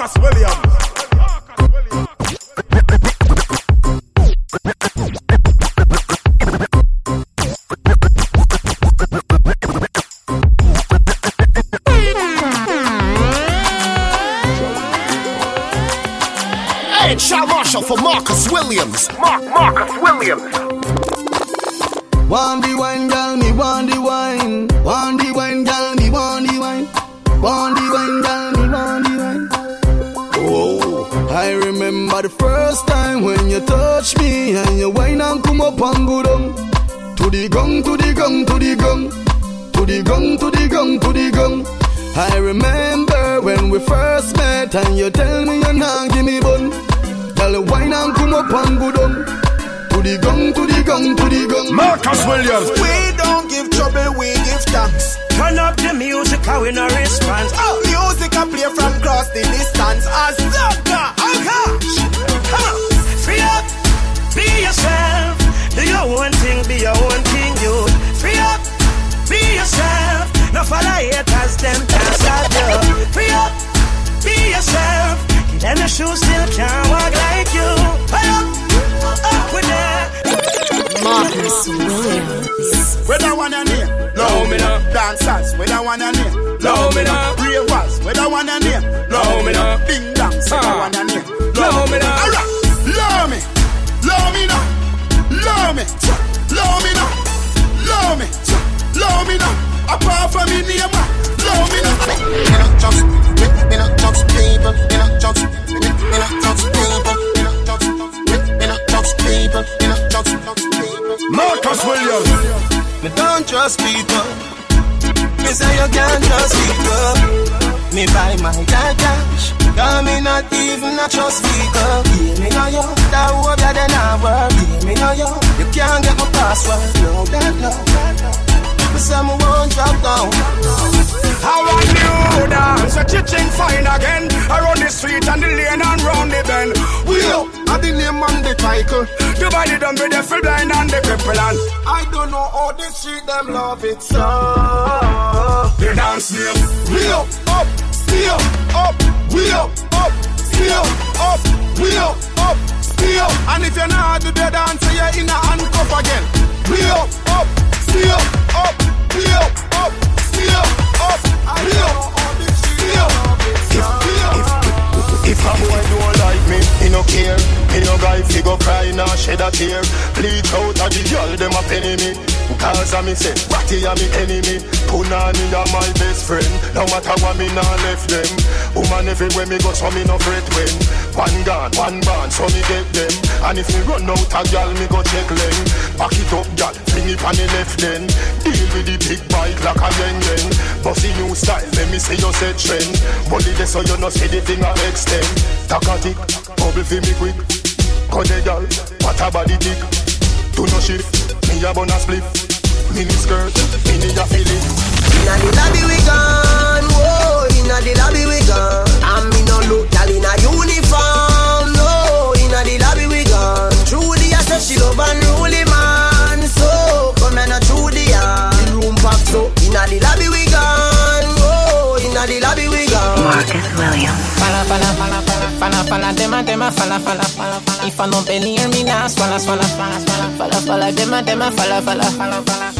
Marcus Williams. Marshall for Marcus Williams. Mark Marcus Williams. Want met and you tell me you're not give me bun. Girl, wine and come up and go down. To the gun, to the gun, to the gun. Marcus Williams. We don't give trouble, we give thanks. Turn up the music, how we no response. Oh, music I play from across the distance. As Zaka, Come on, free up, be yourself. Do your own thing, be your own thing, you. Free up, be yourself. No follow haters, them can't stop you. Free up, be yourself. Give them a shoe, still can't walk like you. Up, up with that. Marcus Williams. where that one and here? No, me no. Dancers, where that one and here? No, me no. Ravers, where that one and here? No, me no. Ding dongs, where that Ah. one and here? No, me no. Alright, love me, love me now, love me, love me now, love me, love me now. Apart from me name, Marcus Williams. Me don't trust people. Me say you can't trust people. Me buy my. Cause me not even a trust. Yeah, me know you. That you then I work. Me know you. You can't get my password. No, that no. Me say me won't drop down. How a new dance, a kitchen fine again. Around the street and the lane and round the bend. We up, I the name and the title. The body done with the full blind and the cripple and I don't know how the street them love it so. the dance name. We up, up, stay up, up, we up, up, stay up, up, we up, up, up. And if you're not do the dance, you're in a handcuff again. We up, up, everywhere me go, so me no fret when. One gun, one band, so me get them. And if me run out a gal, me go check them. Back it up, gal, fling it on the left then. Deal with the big bike like a yen yen. Bossy new style, let me see you set trend. Body there so you no see the thing a extend. Takatik, bubble fi me quick. Cause the gal, what a body tick. Do no shift, me a bun a spliff. Mini skirt, mini a fillet. Inna the lobby we gone, whoa. Inna the lobby we gone. Williams. Falla, falla, falla, falla, falla, falla, dem a dem a falla, falla, falla, falla. If I don't hear me now, swalla, swalla, swalla, swalla, falla, falla, dem a dem a falla, falla, falla, falla.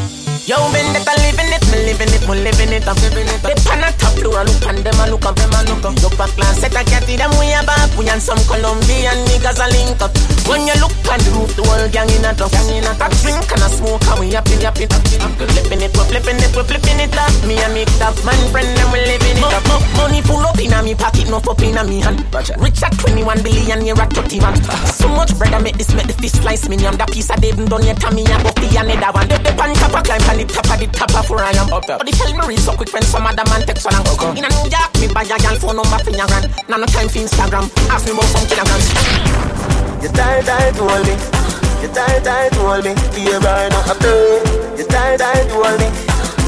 Yo, been I living it, me living it, me living it, I'm living it. They pan a top floor, look on them, look up, them, look up. Look back, glance, set a cat, them way back. We and some Colombian niggas a link up. When you look on the roof, the whole gang in a duff. Gang in a. Drink and a smoke, and we happy, happy, flipping it, we're flipping it, we're flipping it up. Me and me top man friend, and we living it up. Mo- Money full up in a me pocket, no up in a me hand. Rich at 21 billion, you're at 31. So much bread, I make this, make the fish slice me. I'm that piece of David done, Tommy, and go for another one. The, pan top, I climb on the top of the top of where I am. Up But the tell me read so quick when some other man text one and go. In a New York, me buy a girl phone number for your grand. Now no time for Instagram. Ask me about some kilograms. You tight, tight, hold me. You tight, tight, hold me. Be a boy, not a play. You tight, tight, hold me.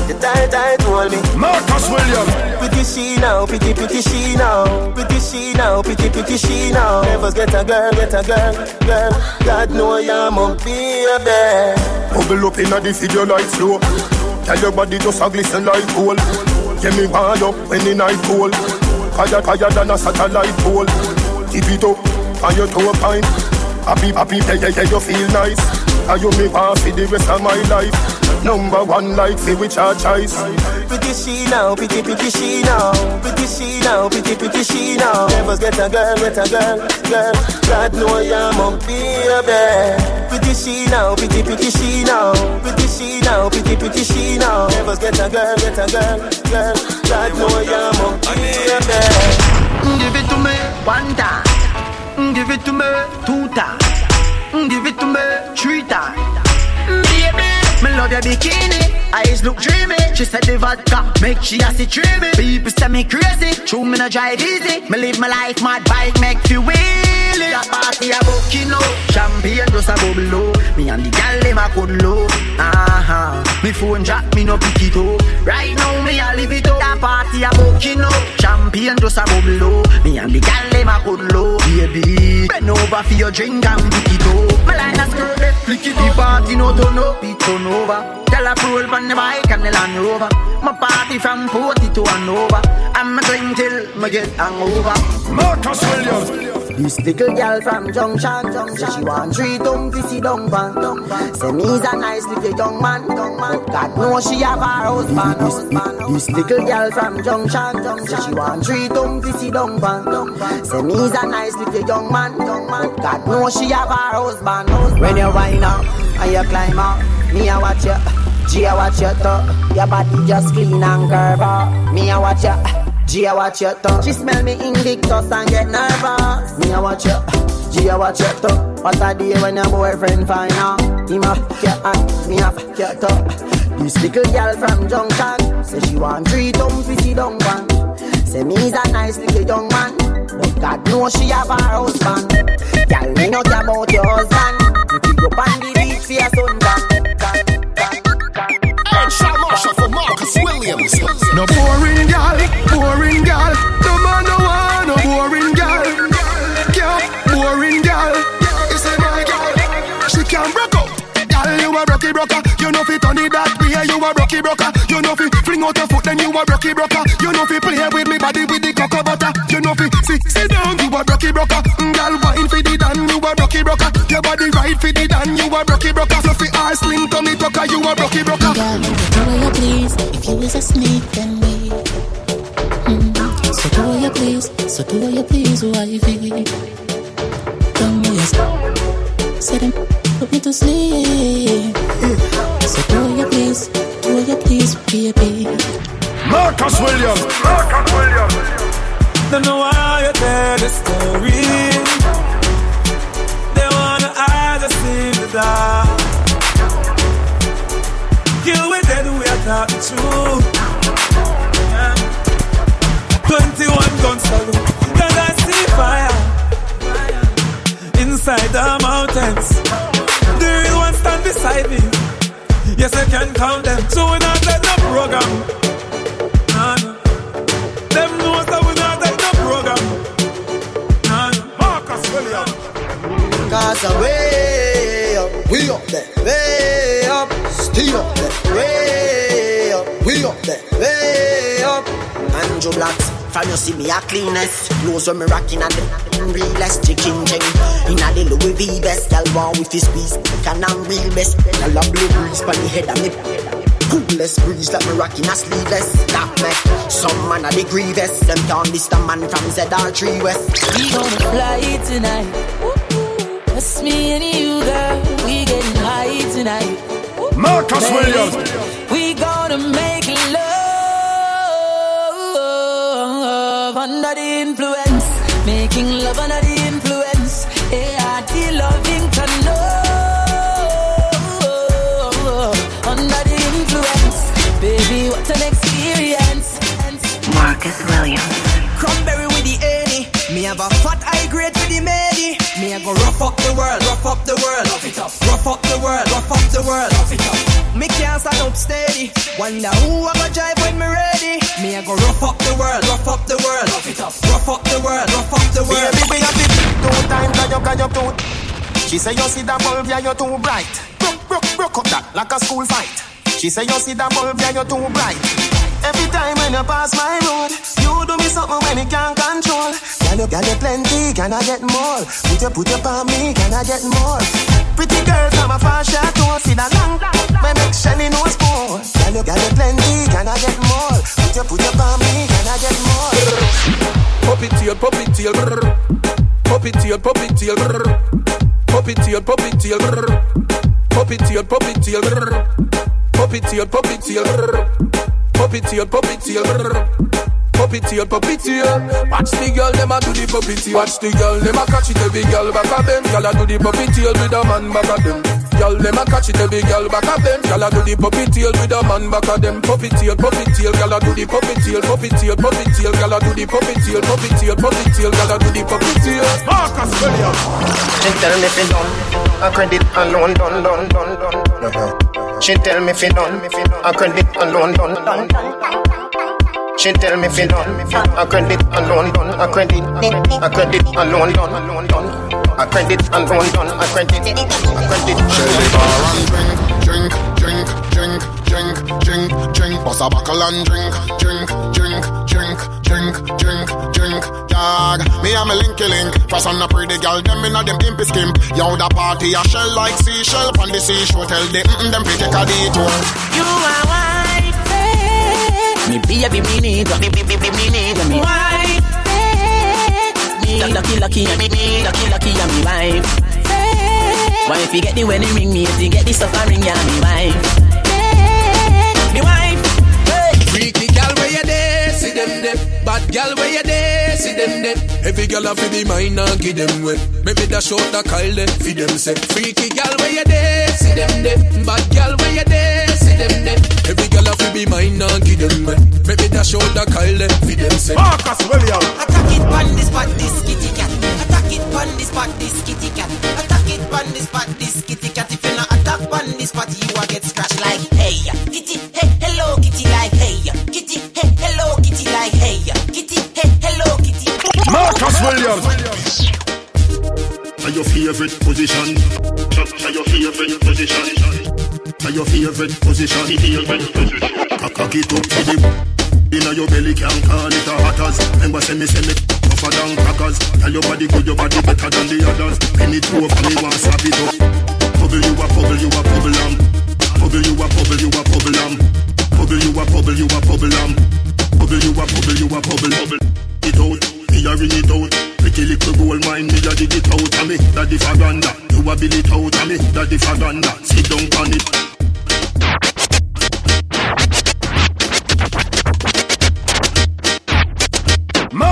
You tight, tight, hold me. Marcus Williams. Pretty she now, pretty, pretty she now. Pretty she now, pretty, pretty she now. Never get a girl, get a girl, girl. God know you're my baby. Bubble up inna the video like flow. Tell your body just a glisten like gold. Get me wild up when the night cold. higher, higher than a satellite pole. Keep it up, on your toe pine. Happy, happy, yeah, yeah, yeah, you feel nice. Are you me want for the rest of my life? Number one like for which I choice. Pretty she now, pretty pretty she now, pretty she now, pretty pretty she now. Never get a girl, get a girl, girl. God know I'm a baby. Pretty she now, pretty pretty she now, pretty she now, pretty pretty she now. Never get a girl, get a girl, girl. God know I'm a baby. Give it to me one time. Give it to me two times. Give it to me three times. Baby, me love your bikini. Eyes look dreamy. She said the vodka make she a see dreamy. People say me crazy. True, me no drive easy. Me live my life, mad bike make you wheelie. That party a booking out. Champagne just a bubble up. Me and the gal them a cuddle up. Uh-huh. Me phone drop, me no pick it up. Right now me a live it up. That party a booking out. Champagne just a bubble up. Me and the gal them a cuddle up. Baby, bend over for your drink and pick it up. Me like a skirt, let flick it. The party no turn up, it turn over. Tell a roll on the bike and the Land Rover. My party from 40 to Hanover. I'm a drink till me get hangover. Marcus Williams. This little girl from Junction, Junction. She want three tongue to see dung pan. Say me's a nice little young man, young man. God knows she have her husband. This, this little girl from Junction, Junction. She want three tongue to see dung pan. Say me's a nice little young man, young man. God knows she have her husband. When you wind up and you climb up, me I watch you. G I watch your toe. Your body just clean and curve up. Me I watch you. G I watch your toe. She smell me Invictus and get nervous. Me I watch you. G I watch your toe. What a day when your boyfriend find out. Him a fuck your me a fuck your toe. This little girl from Junction say she want three dumb fifty dung one. Say me's a nice little young man, but God knows she have her husband. Girl, me no care about your husband. You pick up on the beach for your suntan. For Marcus Williams. No boring gal, boring gal. No man no want no boring gal. Yeah, boring gal. You say my gal, she can broke up. Gal, you a rocky broker. You know fi turn it that way. You a rocky broker. You know fi fling out your foot, then you a rocky broker. You know fi play with me body with the cocoa butter. You know fi sit sit down. You a rocky broker. Mm, Gal, a rocky broker. Your body right fi the dan. You a rocky broker. Fluffy ass slim tummy tucker. You a rocky broker. Girl, do what you please. If you is a snake, then me. Mm. So do what you please. So do what you please, wifey. Don't waste. Say them put me to sleep. So do what you please. Do what you please, baby. Marcus Williams. Marcus Williams. Don't know why you tell the story. The dark. You were dead, we are talking true. Yeah. 21 gun salute, cause I see fire. Inside the mountains, the real ones stand beside me. Yes, I can count them. So we not let no program. Nah, nah. Them know that we not let no program. Nah, nah. Marcus Williams. Cause I'm way up, we up there, way up, still up there, way up, we up there, way up. Andrew Blacks, from you see me a cleanest, clothes when me rocking and the realest chicken ching. Inna the Louis V best, girl want with his squeeze, can I'm real best. Girl a blue breeze pon the head of me. Coolest breeze like me rocking a sleeveless That make some man a the grievous Them can't miss the man from ZR3 West We gonna fly tonight. That's me and you, girl. We getting high tonight. Marcus Baby, Williams. We gonna make love under the influence. Making love under the influence. ART loving to know. Under the influence. Baby, what an experience. Marcus Williams. Cranberry with the any. Me have a fat high grade with the medi. Me a go rough up the world, rough up the world, rough it up, rough up the world, rough up the world, rough it up. Me can't stand up steady. Wonder who I go drive when me ready. Me a go rough up the world, rough up the world, rough it up, rough up the world, rough up the world. Baby, have it two times, cause you, cause you too. She say you see that bulb, yeah, you're too bright. Broke, broke, broke up that like a school fight. She say you see that bulb, yeah, you're too bright. Every time when you pass my road, you do me something when me can't control. Girl, you, girl, you plenty, can I get more? Put your, put your on me, can I get more? Pretty girl from a far shot, see that long, when make Shelly knows more. Girl, you, girl, you plenty, can I get more? Put your, put your on me, can I get more? Puppy tail, puppy tail, puppy tail, puppy tail, puppy puppeteer, puppeteer, puppeteer, puppeteer puppeteer, puppeteer. Watch the girl, them a do the puppeteer. Watch the girl, them a catch it every girl back a bend. Girl a do the puppeteer with a man back a them. Girl, them a catch it every girl back a bend. Girl a do the puppeteer with a man back a them. Puppeteer, puppeteer, girl a do the puppeteer, puppeteer, puppeteer, girl a do the puppeteer, puppeteer, puppeteer, girl a do the puppeteer. Marcus Williams. Just tell me if a credit alone done done done done. Uh-huh. She tell me fi done, a credit alone done. She tell me fi done, a credit alone done, a credit, a credit alone done, a credit alone done, a credit, a credit. Shell bar and drink, drink, drink, drink, drink, drink, drink. Bust a buckle and drink, drink, drink, drink, drink, drink, drink. Dog, me and me linky link. Fast on a pretty girl, them inna them impy skimp. Yo, the party a shell like seashell. Pon the seashore, tell them mm, them fi take a detour. You are white, me baby, me need, me baby, me need, me white. Me lucky, lucky, me me lucky, lucky, I'm me wife. Why if you get the wedding ring, me if you get the suffering, yeah, me wife. Me wife. Freaky gal where you there, see them there. Bad gal where you there, see them there. Every gal a fi be mine and give them way. Maybe that short that call them, fi them say. Freaky gal where you there, see them there. Bad gal where you there, see them there. Every gal a fi be mine and give them way. Maybe that short that call them, fi them say. Marcus Williams. Attack it pon this spot, this kitty cat. Attack it pon this spot, this kitty cat. Attack it pon this spot, this kitty cat. If you not attack pon this spot, you will get scratched like hey, kitty, hey, hello, kitty, like hey, kitty, hey, hello, kitty, like hey, kitty, hey, hello, kitty. Marcus Williams. Are your favorite position? Are your favorite position? Are your favorite position? Favorite. Cock it up to the Inna your belly can't call it a hatters. Remember say me say me tougher than crackers. Tell your body good, your body better than the others. Penny two for me want slap it up. Bubble you a bubble, you a bubble lamb. Bubble you a bubble, you a bubble lamb. Bubble you a bubble, you a bubble lamb. Bubble you a bubble, you a bubble bubble. It out, me a ring it out. Pretty little gold mine, me a dig it out of me. Daddy Faganda, you a bill it out of me. Daddy Faganda, sit down on it.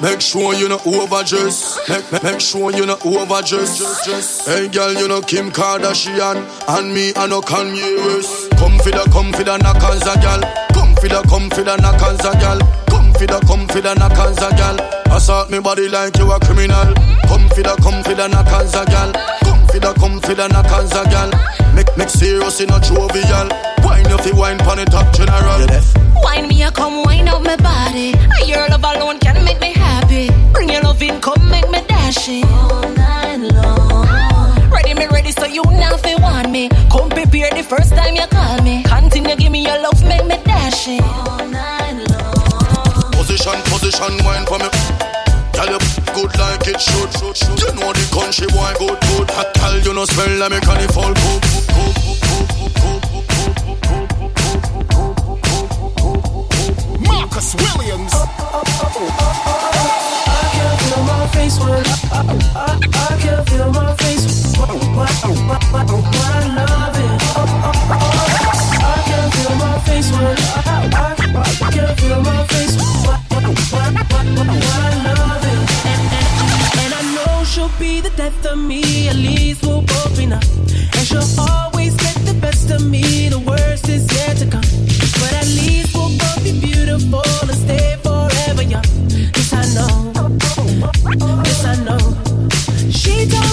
make sure you not overdress. Make, make, make sure you not overdress. Hey, girl, you know Kim Kardashian and me, I know Kanye West. Come for the, come for the knockers, a girl. Come for the, come for the knockers, a girl. Come for the, come for the knockers, a girl. Assault me body like you a criminal. Come for the, come for the knockers, a girl. Come for the, come for the knockers, a girl. Make, make serious in a jovial. Wine if you wine pon the top general. Wine me, a come wine up my body. Your love alone can make me happy. Bring your love in, come make me dash it. All night long. Ah, ready, me ready, so you now feel want me. Come prepare the first time you call me. Continue, give me your love, make me dash it. All night long. Position, position, wine for me. Tell you good like it should. You know the country boy good, good. I tell you no smell like me can it fall good. Marcus Williams. I can feel my face when I, I, I feel my face when I love it. I can feel my face when I, I, I feel my face when I love it. And I know she'll be the death of me. At least we'll both be numb. And she'll always get the best of me. The worst is yet to come. She don't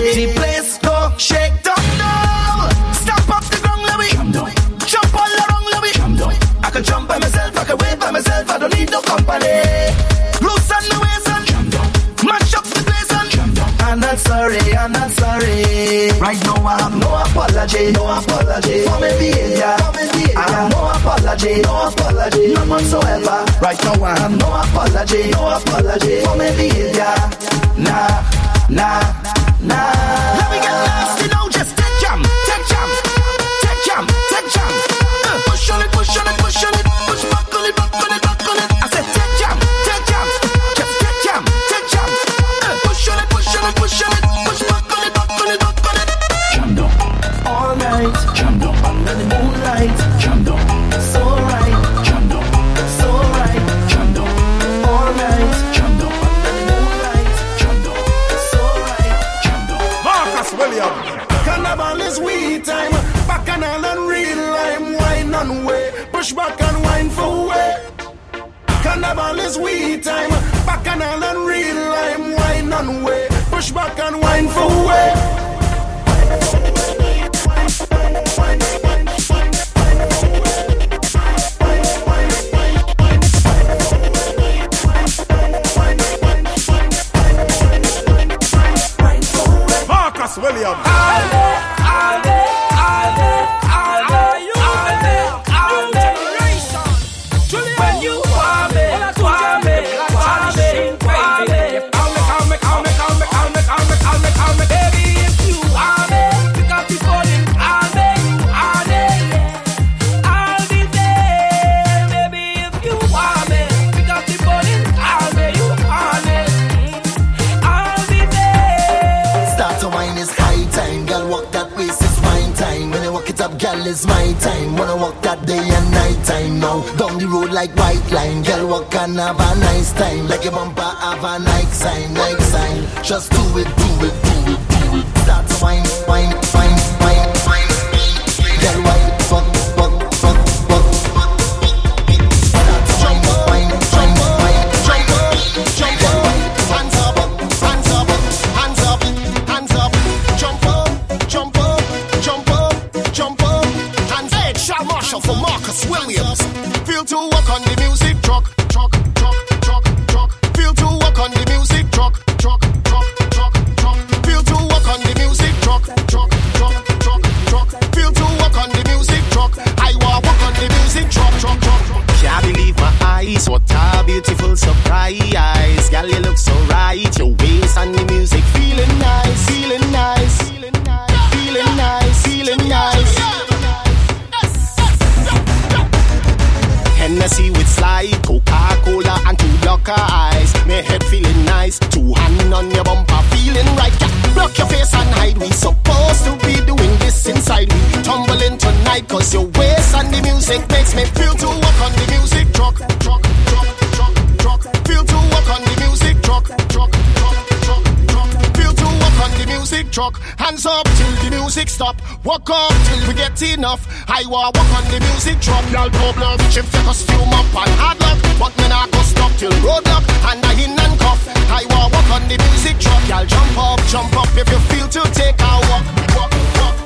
The place go shake down now. Stop off the ground, let me jump all around, let me. I can jump by myself, I can wait by myself. I don't need no company. Loose on the waist and mash up the place and and that's sorry, I'm not sorry. Right now I have no apology, no apology for my behavior. I have no apology, no apology, none whatsoever. Right now I have no apology, no apology for my behavior. Nah, nah, Push on it, push on it, push on it. Back and wine for way. Feel to walk on the music truck, truck, truck, truck, truck. Feel to walk on the music truck, truck, truck, truck, truck. Feel to walk on the music truck, truck, truck, truck, truck. Feel to walk on the music truck. I walk on the music truck, truck, truck, truck. Can't believe my eyes, what a beautiful surprise. Girl, you look so right. Your waist and the music Hennessy with slide, Coca-Cola and two blocker eyes. My head feeling nice, two hand on your bumper feeling right. Yeah. Block your face and hide. We supposed to be doing this inside. We tumbling tonight cause your waist and the music makes me feel to walk on the music truck. Hands up till the music stop. Walk up till we get enough. I walk on the music truck. Y'all problem. Shift your costume up and hard luck. But me not go stop till roadblock. And I in and cuff. I walk on the music truck. Y'all jump up, jump up if you feel to take a walk, walk, walk,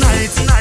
night.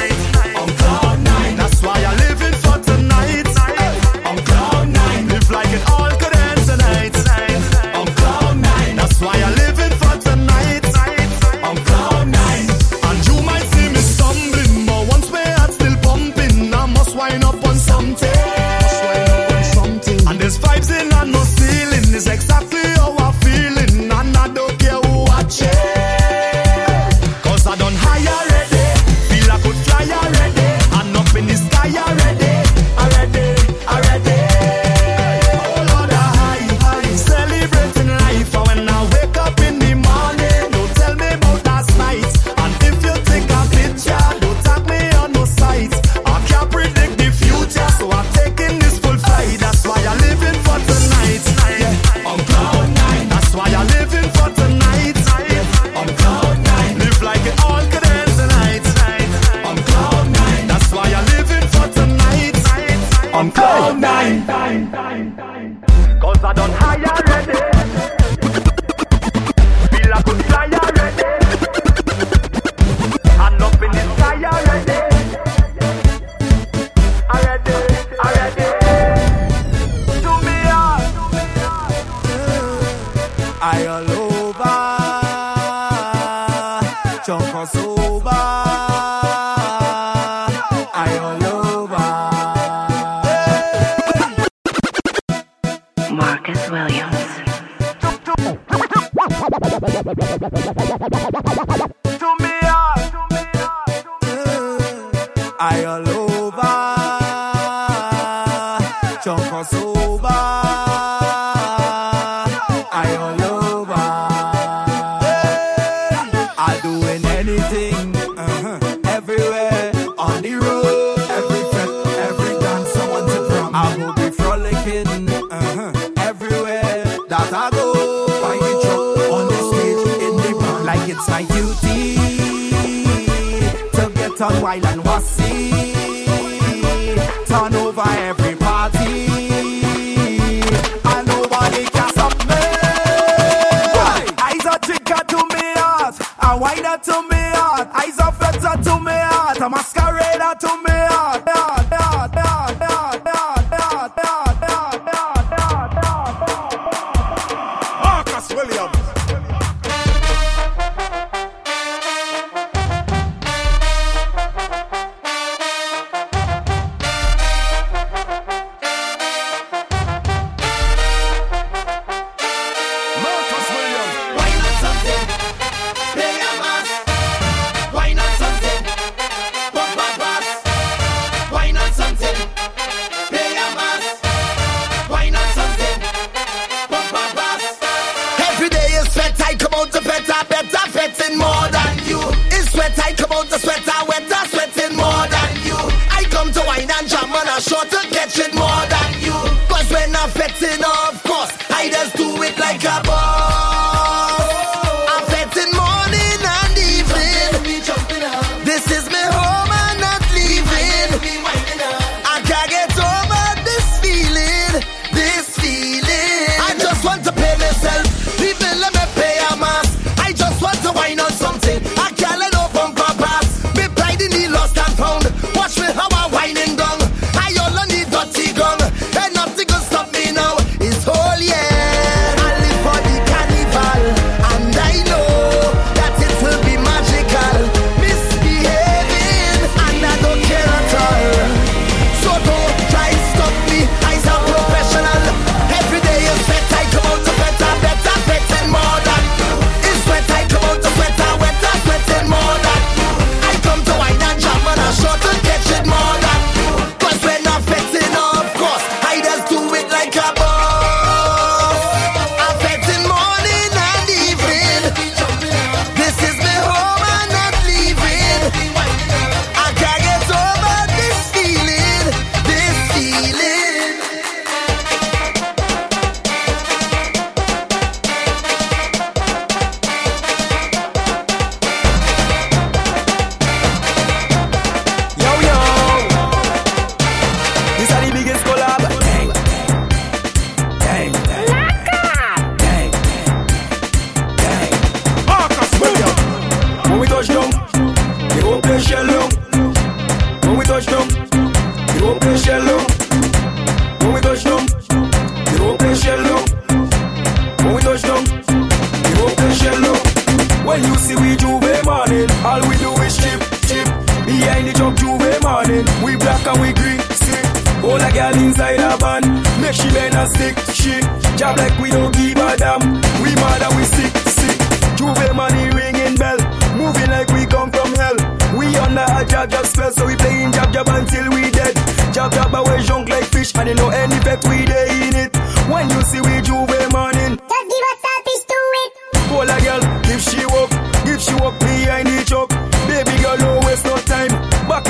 After we green, see All a girl inside a van. Make she bend a stick, she. Job like we don't give a damn. We mad and we sick, sick. Juve money ringing bell. Moving like we come from hell. We under a jab jab spell, so we playing jab jab until we dead. Jab jab away junk like fish, and you know any bet we day in it. When you see we Juve money, just give us a fish to it. All a girl, if she walk, if she walk behind the truck, baby girl always no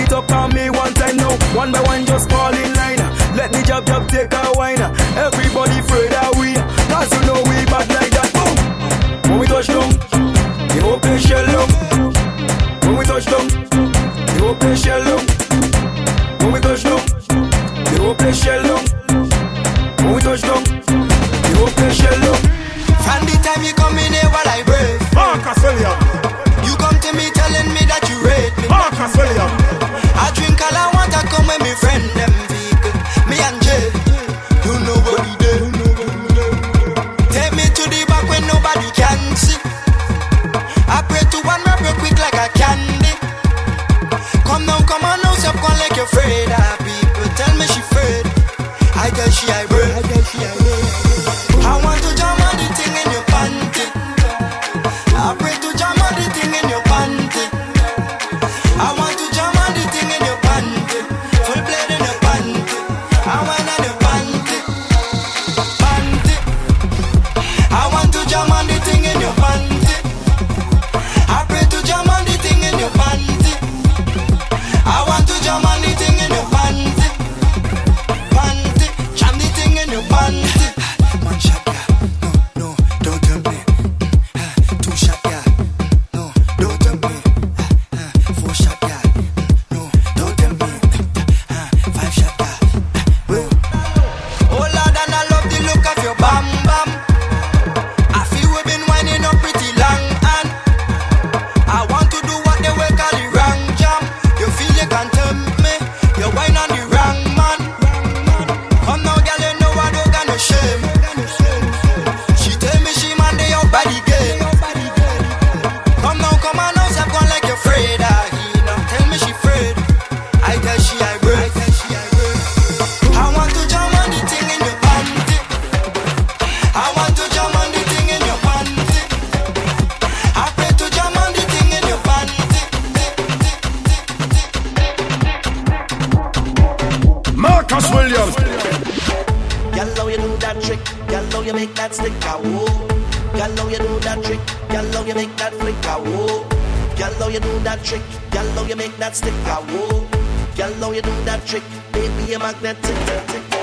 it up on me one time now. One by one, just fall in line. Let the job job take a whine. Everybody afraid that we, cause you know we bad like that. Boom. When we touch them, the whole place shell down. When we touch them. I drink all I want, I come with me friend, them vehicle. Me and Jay, you know what we. Take me to the back where nobody can see. I pray to one rapper quick like a candy. Come down, come on, no stop, going like you're afraid. Ah, people tell me she afraid. I tell she I that stick out. Whoa. Girl, how you do that trick? Girl, how you make that flick out. Whoa. Girl, how you do that trick? Girl, how you make that stick out. Whoa. Girl, how you do that trick? Baby, you're magnetic.